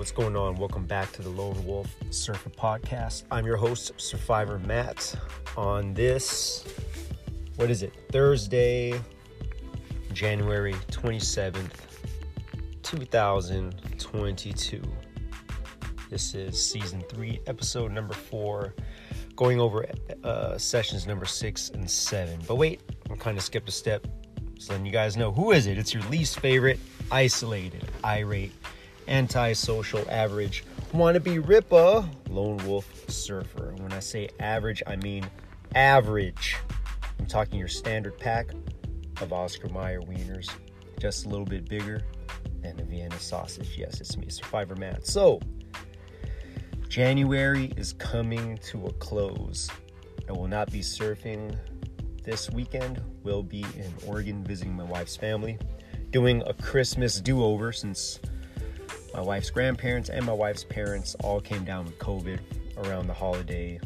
what's going on? Welcome back to the Lone Wolf Surfer Podcast. I'm your host, Survivor Matt. On this, what is it? Thursday, January 27th, 2022. This is season three, episode number four, going over uh, sessions number six and seven. But wait, I'm kind of skipped a step. So letting you guys know who is it? It's your least favorite, isolated, irate, antisocial, average, wannabe ripper, lone wolf surfer. When I say average, I mean average. I'm talking your standard pack of Oscar Mayer wieners, just a little bit bigger than a Vienna sausage. Yes, it's me, Survivor Matt. So, January is coming to a close. I will not be surfing this weekend. We'll be in Oregon visiting my wife's family, doing a Christmas do over since my wife's grandparents and my wife's parents all came down with COVID around the holiday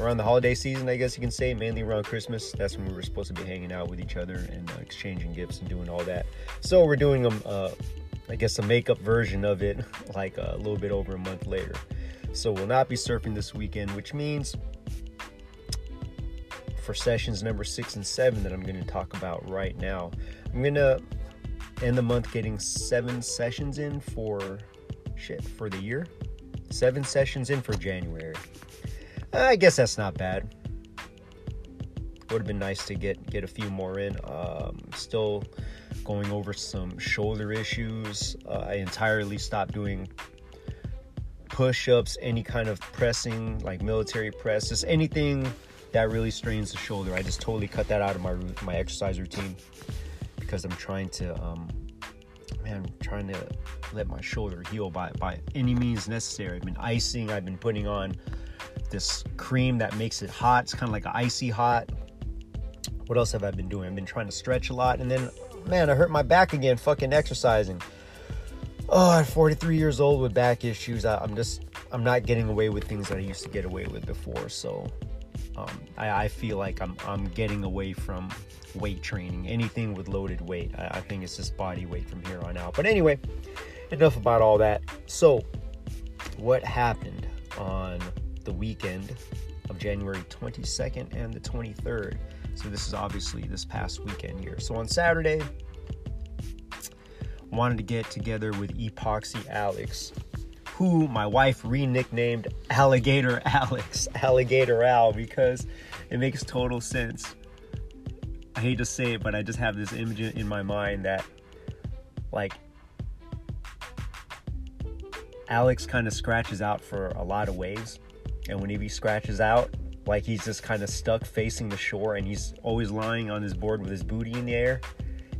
around the holiday season, I guess you can say, mainly around Christmas. That's when we were supposed to be hanging out with each other and uh, exchanging gifts and doing all that. So we're doing them, uh, I guess, a makeup version of it, like a little bit over a month later. So we'll not be surfing this weekend, which means for sessions number six and seven that I'm going to talk about right now, I'm going to end the month getting seven sessions in for shit for the year. Seven sessions in for January. I guess that's not bad. Would have been nice to get get a few more in. Um, still going over some shoulder issues. Uh, I entirely stopped doing push-ups, any kind of pressing, like military press, just anything that really strains the shoulder. I just totally cut that out of my my exercise routine because I'm trying to, um, man, I'm trying to let my shoulder heal by by any means necessary. I've been icing. I've been putting on this cream that makes it hot. It's kind of like an icy hot. What else have I been doing? I've been trying to stretch a lot, and then, man, I hurt my back again. Fucking exercising. Oh, I'm 43 years old with back issues, I, I'm just, I'm not getting away with things that I used to get away with before. So, um, I, I, feel like I'm, I'm getting away from weight training. Anything with loaded weight, I, I think it's just body weight from here on out. But anyway, enough about all that. So, what happened on the weekend of January 22nd and the 23rd. So this is obviously this past weekend here. So on Saturday, wanted to get together with Epoxy Alex, who my wife re-nicknamed Alligator Alex, Alligator Al, because it makes total sense. I hate to say it, but I just have this image in my mind that like Alex kind of scratches out for a lot of waves and when he scratches out, like he's just kind of stuck facing the shore and he's always lying on his board with his booty in the air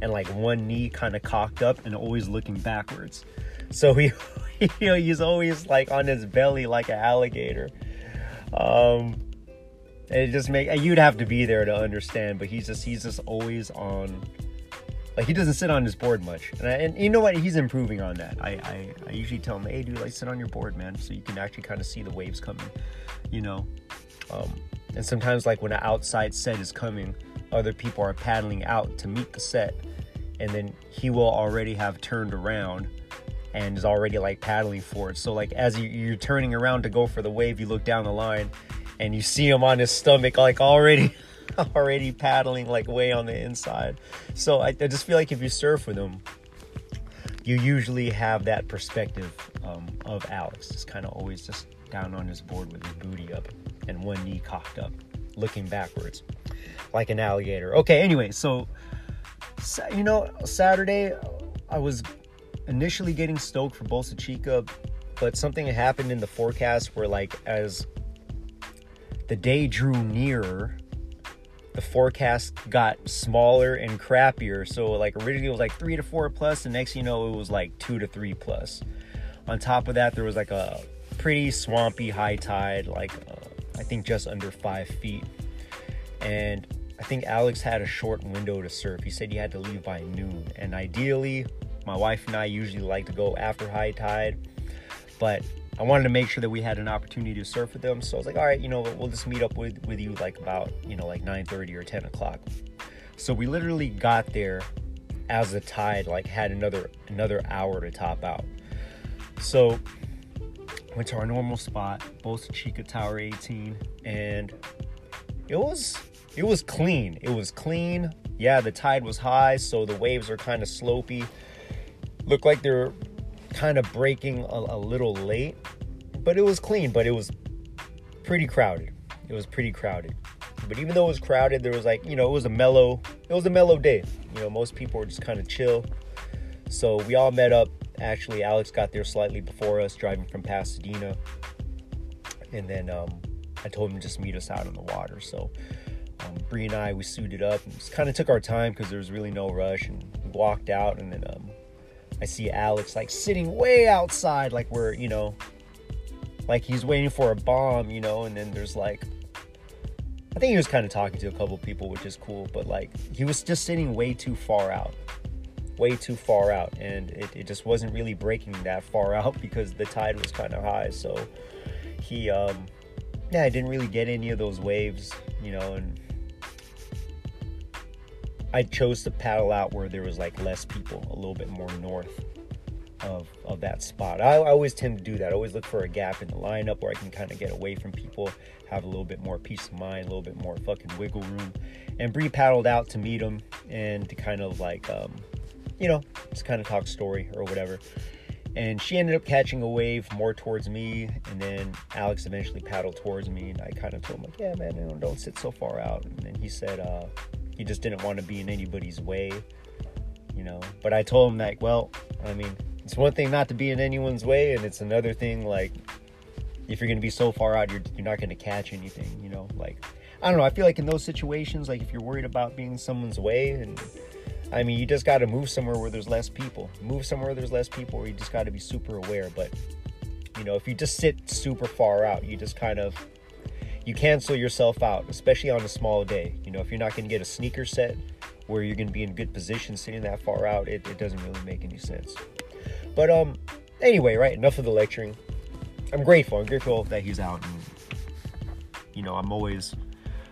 and like one knee kind of cocked up and always looking backwards. So he, you know, he's always like on his belly like an alligator. Um, and it just make you'd have to be there to understand, but he's just he's just always on like he doesn't sit on his board much, and, I, and you know what? He's improving on that. I, I, I usually tell him, hey, dude, like sit on your board, man, so you can actually kind of see the waves coming, you know. Um, and sometimes, like when an outside set is coming, other people are paddling out to meet the set, and then he will already have turned around and is already like paddling for it. So like as you, are turning around to go for the wave, you look down the line, and you see him on his stomach, like already. already paddling like way on the inside. So I, I just feel like if you surf with him, you usually have that perspective um, of Alex, just kind of always just down on his board with his booty up and one knee cocked up, looking backwards like an alligator. Okay, anyway, so you know, Saturday I was initially getting stoked for Bolsa Chica, but something happened in the forecast where, like, as the day drew nearer, the forecast got smaller and crappier. So like originally it was like three to four plus, and next you know it was like two to three plus. On top of that, there was like a pretty swampy high tide, like uh, I think just under five feet. And I think Alex had a short window to surf. He said he had to leave by noon, and ideally, my wife and I usually like to go after high tide, but I wanted to make sure that we had an opportunity to surf with them. So I was like, all right, you know, we'll just meet up with, with you like about, you know, like 9.30 or 10 o'clock. So we literally got there as the tide like had another another hour to top out. So went to our normal spot, Bolsa Chica Tower 18, and it was it was clean. It was clean. Yeah, the tide was high, so the waves are kind of slopey. Looked like they're kind of breaking a, a little late, but it was clean. But it was pretty crowded. It was pretty crowded. But even though it was crowded, there was like you know it was a mellow it was a mellow day. You know most people were just kind of chill. So we all met up. Actually, Alex got there slightly before us, driving from Pasadena, and then um, I told him to just meet us out on the water. So um, Bree and I we suited up and kind of took our time because there was really no rush and walked out and then um, I see Alex like sitting way outside like we're you know like he's waiting for a bomb you know and then there's like I think he was kind of talking to a couple people which is cool but like he was just sitting way too far out way too far out and it, it just wasn't really breaking that far out because the tide was kind of high so he um yeah I didn't really get any of those waves you know and I chose to paddle out where there was like less people, a little bit more north of of that spot. I, I, always tend to do that. I always look for a gap in the lineup where I can kind of get away from people, have a little bit more peace of mind, a little bit more fucking wiggle room. And Bree paddled out to meet him and to kind of like, um, you know, just kind of talk story or whatever. And she ended up catching a wave more towards me, and then Alex eventually paddled towards me, and I kind of told him like, "Yeah, man, you know, don't sit so far out." And then he said, uh, he just didn't want to be in anybody's way, you know. But I told him like, well, I mean, it's one thing not to be in anyone's way, and it's another thing like if you're gonna be so far out, you're you're not gonna catch anything, you know. Like I don't know. I feel like in those situations, like if you're worried about being in someone's way, and I mean, you just got to move somewhere where there's less people. Move somewhere where there's less people, or you just got to be super aware. But you know, if you just sit super far out, you just kind of you cancel yourself out, especially on a small day. You know, if you're not going to get a sneaker set where you're going to be in good position sitting that far out, it, it doesn't really make any sense. But um, anyway, right? Enough of the lecturing. I'm grateful. I'm grateful that he's out, and you know, I'm always.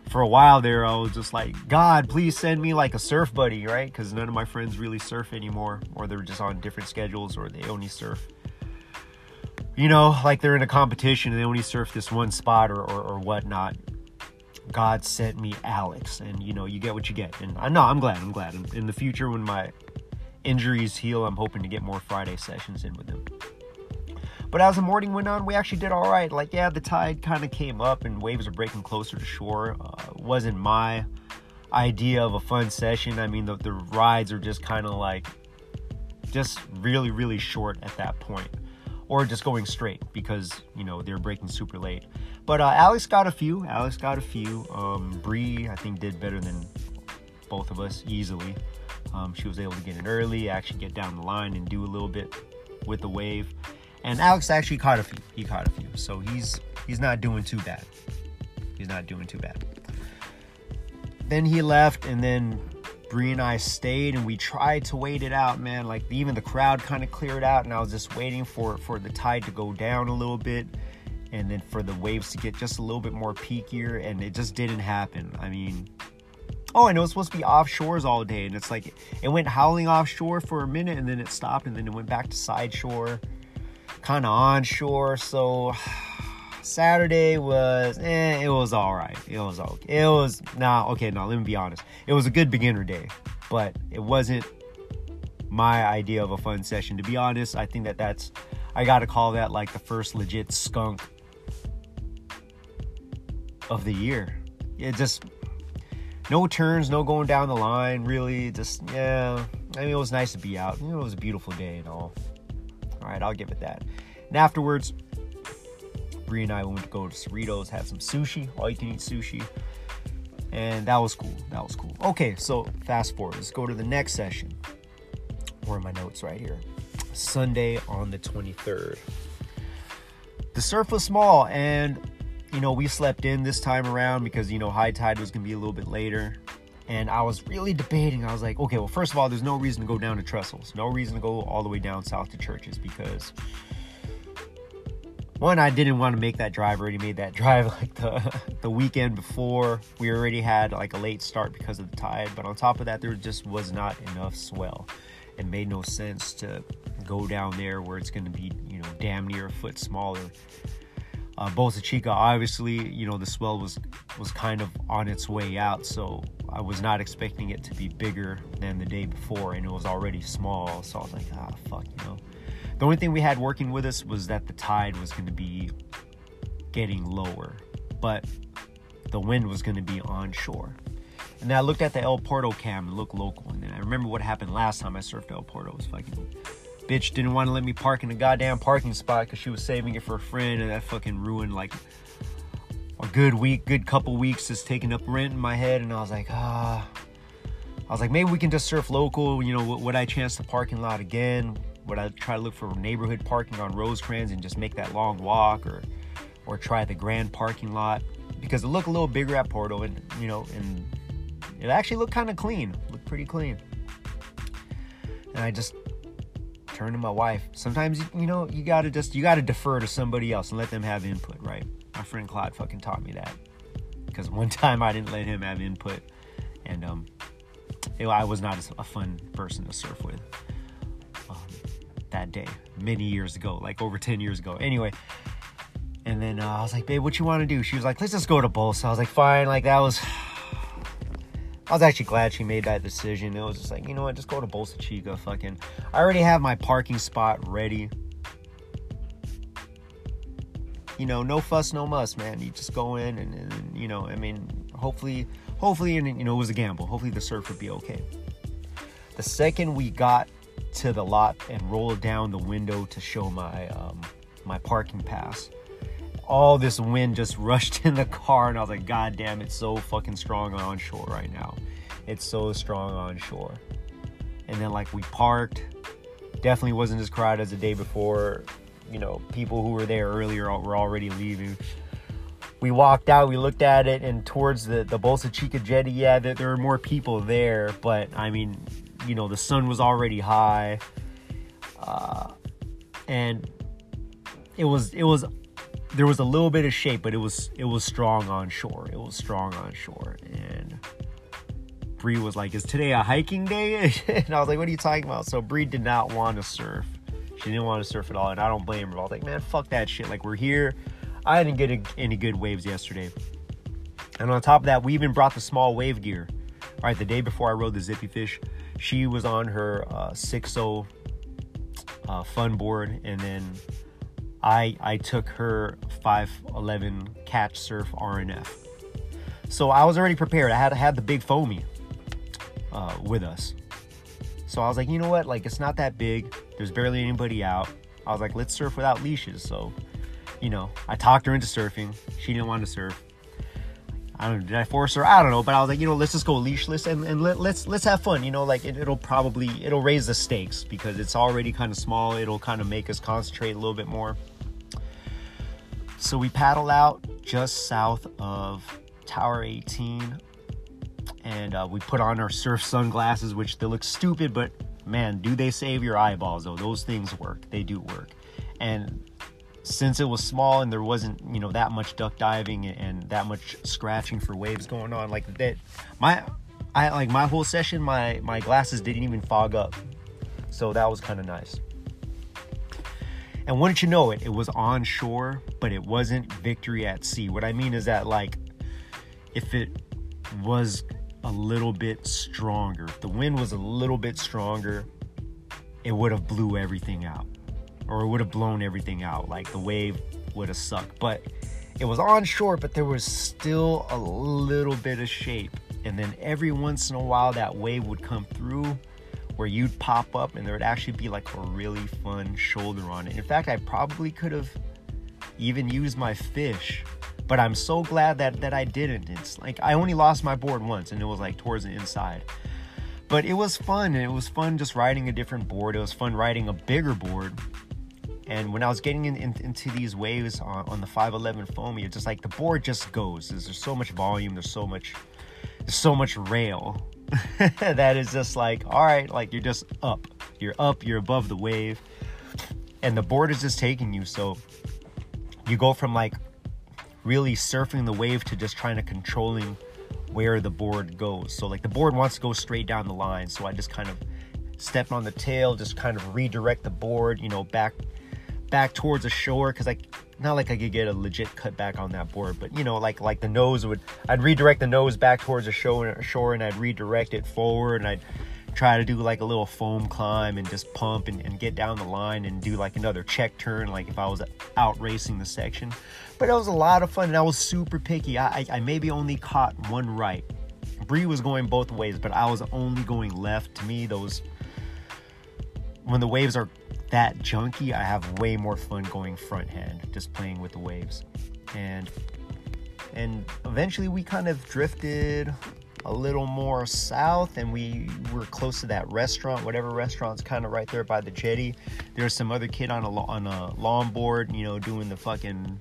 For a while there, I was just like, God, please send me like a surf buddy, right? Because none of my friends really surf anymore, or they're just on different schedules, or they only surf you know, like they're in a competition and they only surf this one spot or, or, or whatnot. God sent me Alex, and you know, you get what you get. And I know I'm glad. I'm glad. In the future, when my injuries heal, I'm hoping to get more Friday sessions in with him. But as the morning went on, we actually did all right. Like, yeah, the tide kind of came up and waves are breaking closer to shore. Uh, wasn't my idea of a fun session. I mean, the, the rides are just kind of like, just really, really short at that point or just going straight because you know they're breaking super late. But uh, Alex got a few. Alex got a few. Um, Bree, I think, did better than both of us easily. Um, she was able to get in early, actually get down the line and do a little bit with the wave. And Alex actually caught a few. He caught a few, so he's he's not doing too bad. He's not doing too bad. Then he left, and then Bree and I stayed and we tried to wait it out, man. Like even the crowd kind of cleared out, and I was just waiting for for the tide to go down a little bit, and then for the waves to get just a little bit more peakier, and it just didn't happen. I mean, oh, I know it's supposed to be offshores all day, and it's like it went howling offshore for a minute, and then it stopped, and then it went back to side shore, kind of onshore. So Saturday was, eh, it was all right. It was okay. It was, nah, okay, now let me be honest. It was a good beginner day, but it wasn't my idea of a fun session. To be honest, I think that that's, I gotta call that like the first legit skunk of the year. It just, no turns, no going down the line, really. Just, yeah. I mean, it was nice to be out. You know, it was a beautiful day and all. All right, I'll give it that. And afterwards, Bree and I went to go to Cerritos, had some sushi, all you can eat sushi. And that was cool. That was cool. Okay, so fast forward. Let's go to the next session. Where are my notes right here? Sunday on the 23rd. The surf was small, and you know, we slept in this time around because you know, high tide was gonna be a little bit later. And I was really debating. I was like, okay, well, first of all, there's no reason to go down to Trestles. No reason to go all the way down south to Churches because one, I didn't want to make that drive. I already made that drive like the the weekend before. We already had like a late start because of the tide. But on top of that, there just was not enough swell. It made no sense to go down there where it's going to be, you know, damn near a foot smaller. Uh, Chica, obviously, you know, the swell was was kind of on its way out, so I was not expecting it to be bigger than the day before, and it was already small. So I was like, ah, fuck, you know. The only thing we had working with us was that the tide was going to be getting lower, but the wind was going to be onshore. And then I looked at the El Porto cam and looked local, and then I remember what happened last time I surfed El Porto. It was fucking bitch didn't want to let me park in a goddamn parking spot because she was saving it for a friend, and that fucking ruined like a good week, good couple weeks just taking up rent in my head. And I was like, ah. I was like, maybe we can just surf local. You know, would I chance the parking lot again? Would I try to look for neighborhood parking on Rosecrans and just make that long walk, or, or try the Grand parking lot? Because it looked a little bigger at Porto, and you know, and it actually looked kind of clean, looked pretty clean. And I just turned to my wife. Sometimes you know you gotta just you gotta defer to somebody else and let them have input, right? My friend Claude fucking taught me that because one time I didn't let him have input, and um, it, I was not a fun person to surf with um, that day, many years ago, like over ten years ago. Anyway. And then uh, I was like, babe, what you want to do? She was like, let's just go to Bolsa. I was like, fine. Like that was I was actually glad she made that decision. It was just like, you know what, just go to Bolsa Chica. Fucking, I already have my parking spot ready. You know, no fuss, no muss, man. You just go in and, and you know, I mean, hopefully, hopefully, and you know, it was a gamble. Hopefully, the surf would be okay. The second we got to the lot and rolled down the window to show my um, my parking pass, all this wind just rushed in the car and I was like, God damn, it's so fucking strong on shore right now. It's so strong on shore. And then like we parked, definitely wasn't as crowded as the day before. You know, people who were there earlier were already leaving. We walked out, we looked at it, and towards the, the Bolsa Chica jetty, yeah, there, there were more people there, but I mean, you know, the sun was already high. Uh, and it was it was there was a little bit of shape, but it was it was strong on shore. It was strong on shore, and Bree was like, "Is today a hiking day?" and I was like, "What are you talking about?" So Bree did not want to surf. She didn't want to surf at all, and I don't blame her. I was like, "Man, fuck that shit." Like we're here. I didn't get any good waves yesterday, and on top of that, we even brought the small wave gear. All right, the day before I rode the Zippy Fish, she was on her uh, 6.0 uh, fun board, and then I I took her 511 catch surf RNF. So I was already prepared. I had had the big foamy uh, with us. So I was like, you know what? Like it's not that big. There's barely anybody out. I was like, let's surf without leashes. So, you know, I talked her into surfing. She didn't want to surf. I don't know, did I force her? I don't know, but I was like, you know, let's just go leashless and, and let, let's let's have fun. You know, like it, it'll probably it'll raise the stakes because it's already kind of small. It'll kind of make us concentrate a little bit more. So we paddle out just south of Tower 18 and uh, we put on our surf sunglasses, which they look stupid, but man, do they save your eyeballs though? Those things work. They do work. And since it was small and there wasn't, you know, that much duck diving and that much scratching for waves going on, like that, my, I like my whole session, my my glasses didn't even fog up, so that was kind of nice. And wouldn't you know it, it was on shore, but it wasn't victory at sea. What I mean is that, like, if it was a little bit stronger, if the wind was a little bit stronger, it would have blew everything out, or it would have blown everything out. Like the wave would have sucked. But it was on shore, but there was still a little bit of shape. And then every once in a while, that wave would come through where you'd pop up and there would actually be like a really fun shoulder on it. In fact, I probably could have even used my fish, but I'm so glad that that I didn't. It's like I only lost my board once and it was like towards the inside. But it was fun and it was fun just riding a different board. It was fun riding a bigger board. And when I was getting in, in, into these waves on, on the 511 foamy, it's just like the board just goes. There's, there's so much volume. There's so much, there's so much rail that is just like, all right, like you're just up. You're up, you're above the wave. And the board is just taking you. So you go from like really surfing the wave to just trying to controlling where the board goes. So like the board wants to go straight down the line. So I just kind of step on the tail, just kind of redirect the board, you know, back back towards the shore because I not like I could get a legit cut back on that board, but you know, like like the nose would I'd redirect the nose back towards the shore shore and I'd redirect it forward and I'd try to do like a little foam climb and just pump and, and get down the line and do like another check turn like if I was out racing the section. But it was a lot of fun and I was super picky. I, I, I maybe only caught one right. Bree was going both ways, but I was only going left. To me, those when the waves are that junky, I have way more fun going front hand, just playing with the waves. And and eventually we kind of drifted a little more south and we were close to that restaurant whatever restaurant's kind of right there by the jetty there's some other kid on a on a longboard you know doing the fucking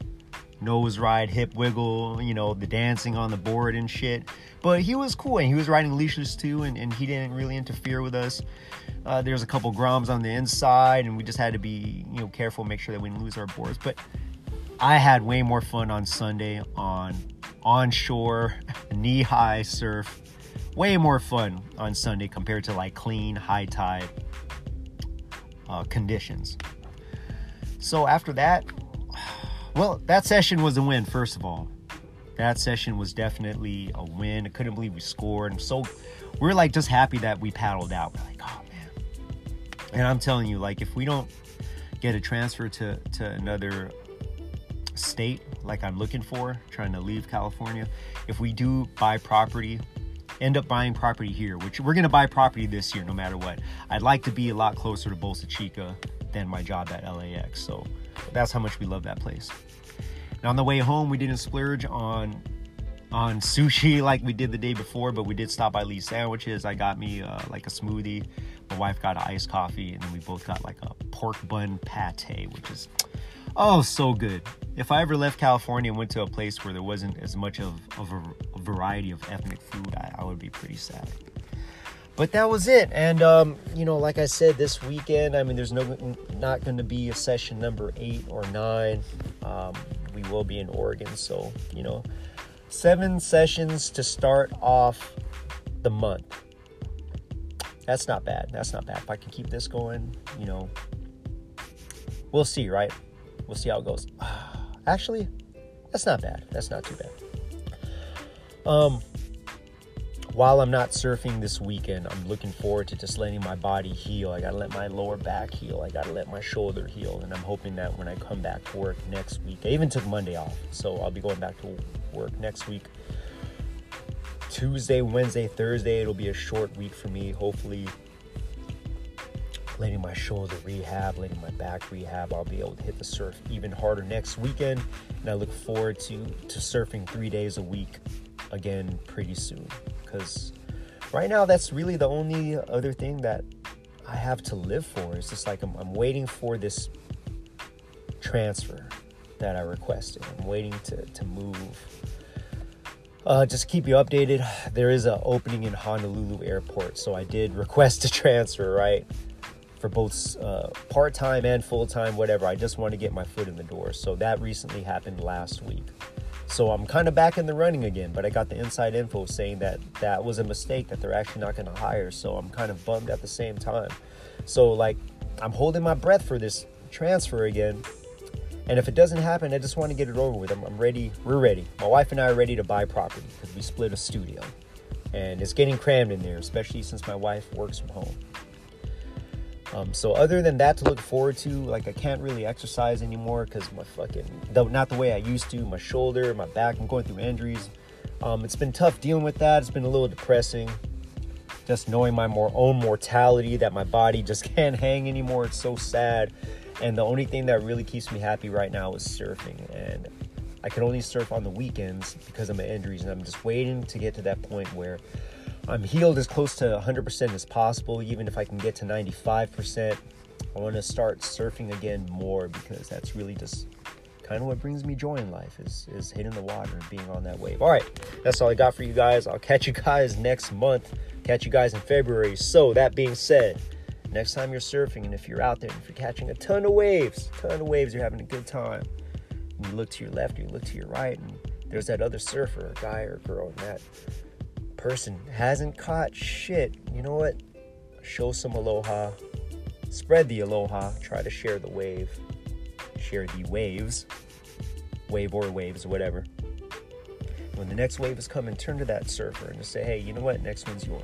nose ride hip wiggle you know the dancing on the board and shit but he was cool and he was riding leashless too and, and he didn't really interfere with us uh, there's a couple groms on the inside and we just had to be you know careful make sure that we didn't lose our boards but i had way more fun on sunday on onshore, knee high surf. Way more fun on Sunday compared to like clean, high tide uh, conditions. So after that, well, that session was a win, first of all. That session was definitely a win. I couldn't believe we scored. And so we're like just happy that we paddled out. We're like, oh man. And I'm telling you, like, if we don't get a transfer to, to another state like I'm looking for, trying to leave California, if we do buy property, end up buying property here, which we're to buy property this year no matter what. I'd like to be a lot closer to Bolsa Chica than my job at LAX. So that's how much we love that place. And on the way home, we didn't splurge on on sushi like we did the day before, but we did stop by Lee's Sandwiches. I got me uh, like a smoothie. My wife got an iced coffee, and then we both got like a pork bun pate, which is Oh, so good. If I ever left California and went to a place where there wasn't as much of, of a, a, variety of ethnic food, I, I, would be pretty sad. But that was it. And, um, you know, like I said, this weekend, I mean, there's no not going to be a session number eight or nine. Um, we will be in Oregon. So, you know, seven sessions to start off the month. That's not bad. That's not bad. If I can keep this going, you know, we'll see, right? We'll see how it goes. Actually, that's not bad. That's not too bad. Um, while I'm not surfing this weekend, I'm looking forward to just letting my body heal. I gotta let my lower back heal. I gotta let my shoulder heal. And I'm hoping that when I come back to work next week, I even took Monday off. So I'll be going back to work next week. Tuesday, Wednesday, Thursday, it'll be a short week for me. Hopefully, letting my shoulder rehab, letting my back rehab. I'll be able to hit the surf even harder next weekend, and I look forward to to surfing three days a week again pretty soon. Because right now, that's really the only other thing that I have to live for. It's just like I'm, I'm waiting for this transfer that I requested. I'm waiting to to move. Uh, just keep you updated. There is an opening in Honolulu Airport, so I did request a transfer. Right, for both uh, part time and full time, whatever. I just want to get my foot in the door. So that recently happened last week. So I'm kind of back in the running again, but I got the inside info saying that that was a mistake, that they're actually not going to hire. So I'm kind of bummed at the same time. So, like, I'm holding my breath for this transfer again. And if it doesn't happen, I just want to get it over with. I'm, I'm ready. We're ready. My wife and I are ready to buy property because we split a studio. And it's getting crammed in there, especially since my wife works from home. Um, so other than that to look forward to, like I can't really exercise anymore because my fucking not the way I used to. My shoulder, my back, I'm going through injuries. Um, it's been tough dealing with that. It's been a little depressing. Just knowing my more own mortality, that my body just can't hang anymore. It's so sad. And the only thing that really keeps me happy right now is surfing. And I can only surf on the weekends because of my injuries. And I'm just waiting to get to that point where I'm healed as close to 100% as possible, even if I can get to 95%. I want to start surfing again more because that's really just kind of what brings me joy in life is, is hitting the water and being on that wave. All right, that's all I got for you guys. I'll catch you guys next month. Catch you guys in February. So, that being said, next time you're surfing and if you're out there and if you're catching a ton of waves, ton of waves, you're having a good time. And you look to your left, you look to your right, and there's that other surfer, a guy or girl, and that person hasn't caught shit, you know what? show some aloha, spread the aloha, try to share the wave, share the waves, wave or waves, whatever. When the next wave is coming, turn to that surfer and just say, hey, you know what? Next one's yours.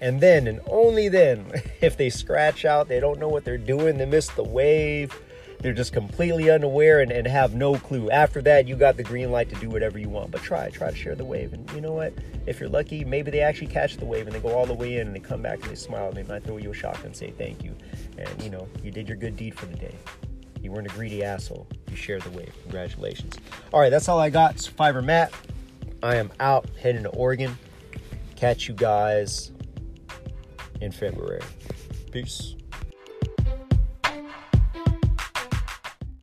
And then, and only then, if they scratch out, they don't know what they're doing, they miss the wave, they're just completely unaware and, and have no clue. After that, you got the green light to do whatever you want. But try, try to share the wave. And you know what? If you're lucky, maybe they actually catch the wave and they go all the way in and they come back and they smile and they might throw you a shot and say thank you. And you know, you did your good deed for the day. You weren't a greedy asshole. You shared the wave. Congratulations. All right, that's all I got. Survivor Matt. I am out heading to Oregon. Catch you guys in February. Peace.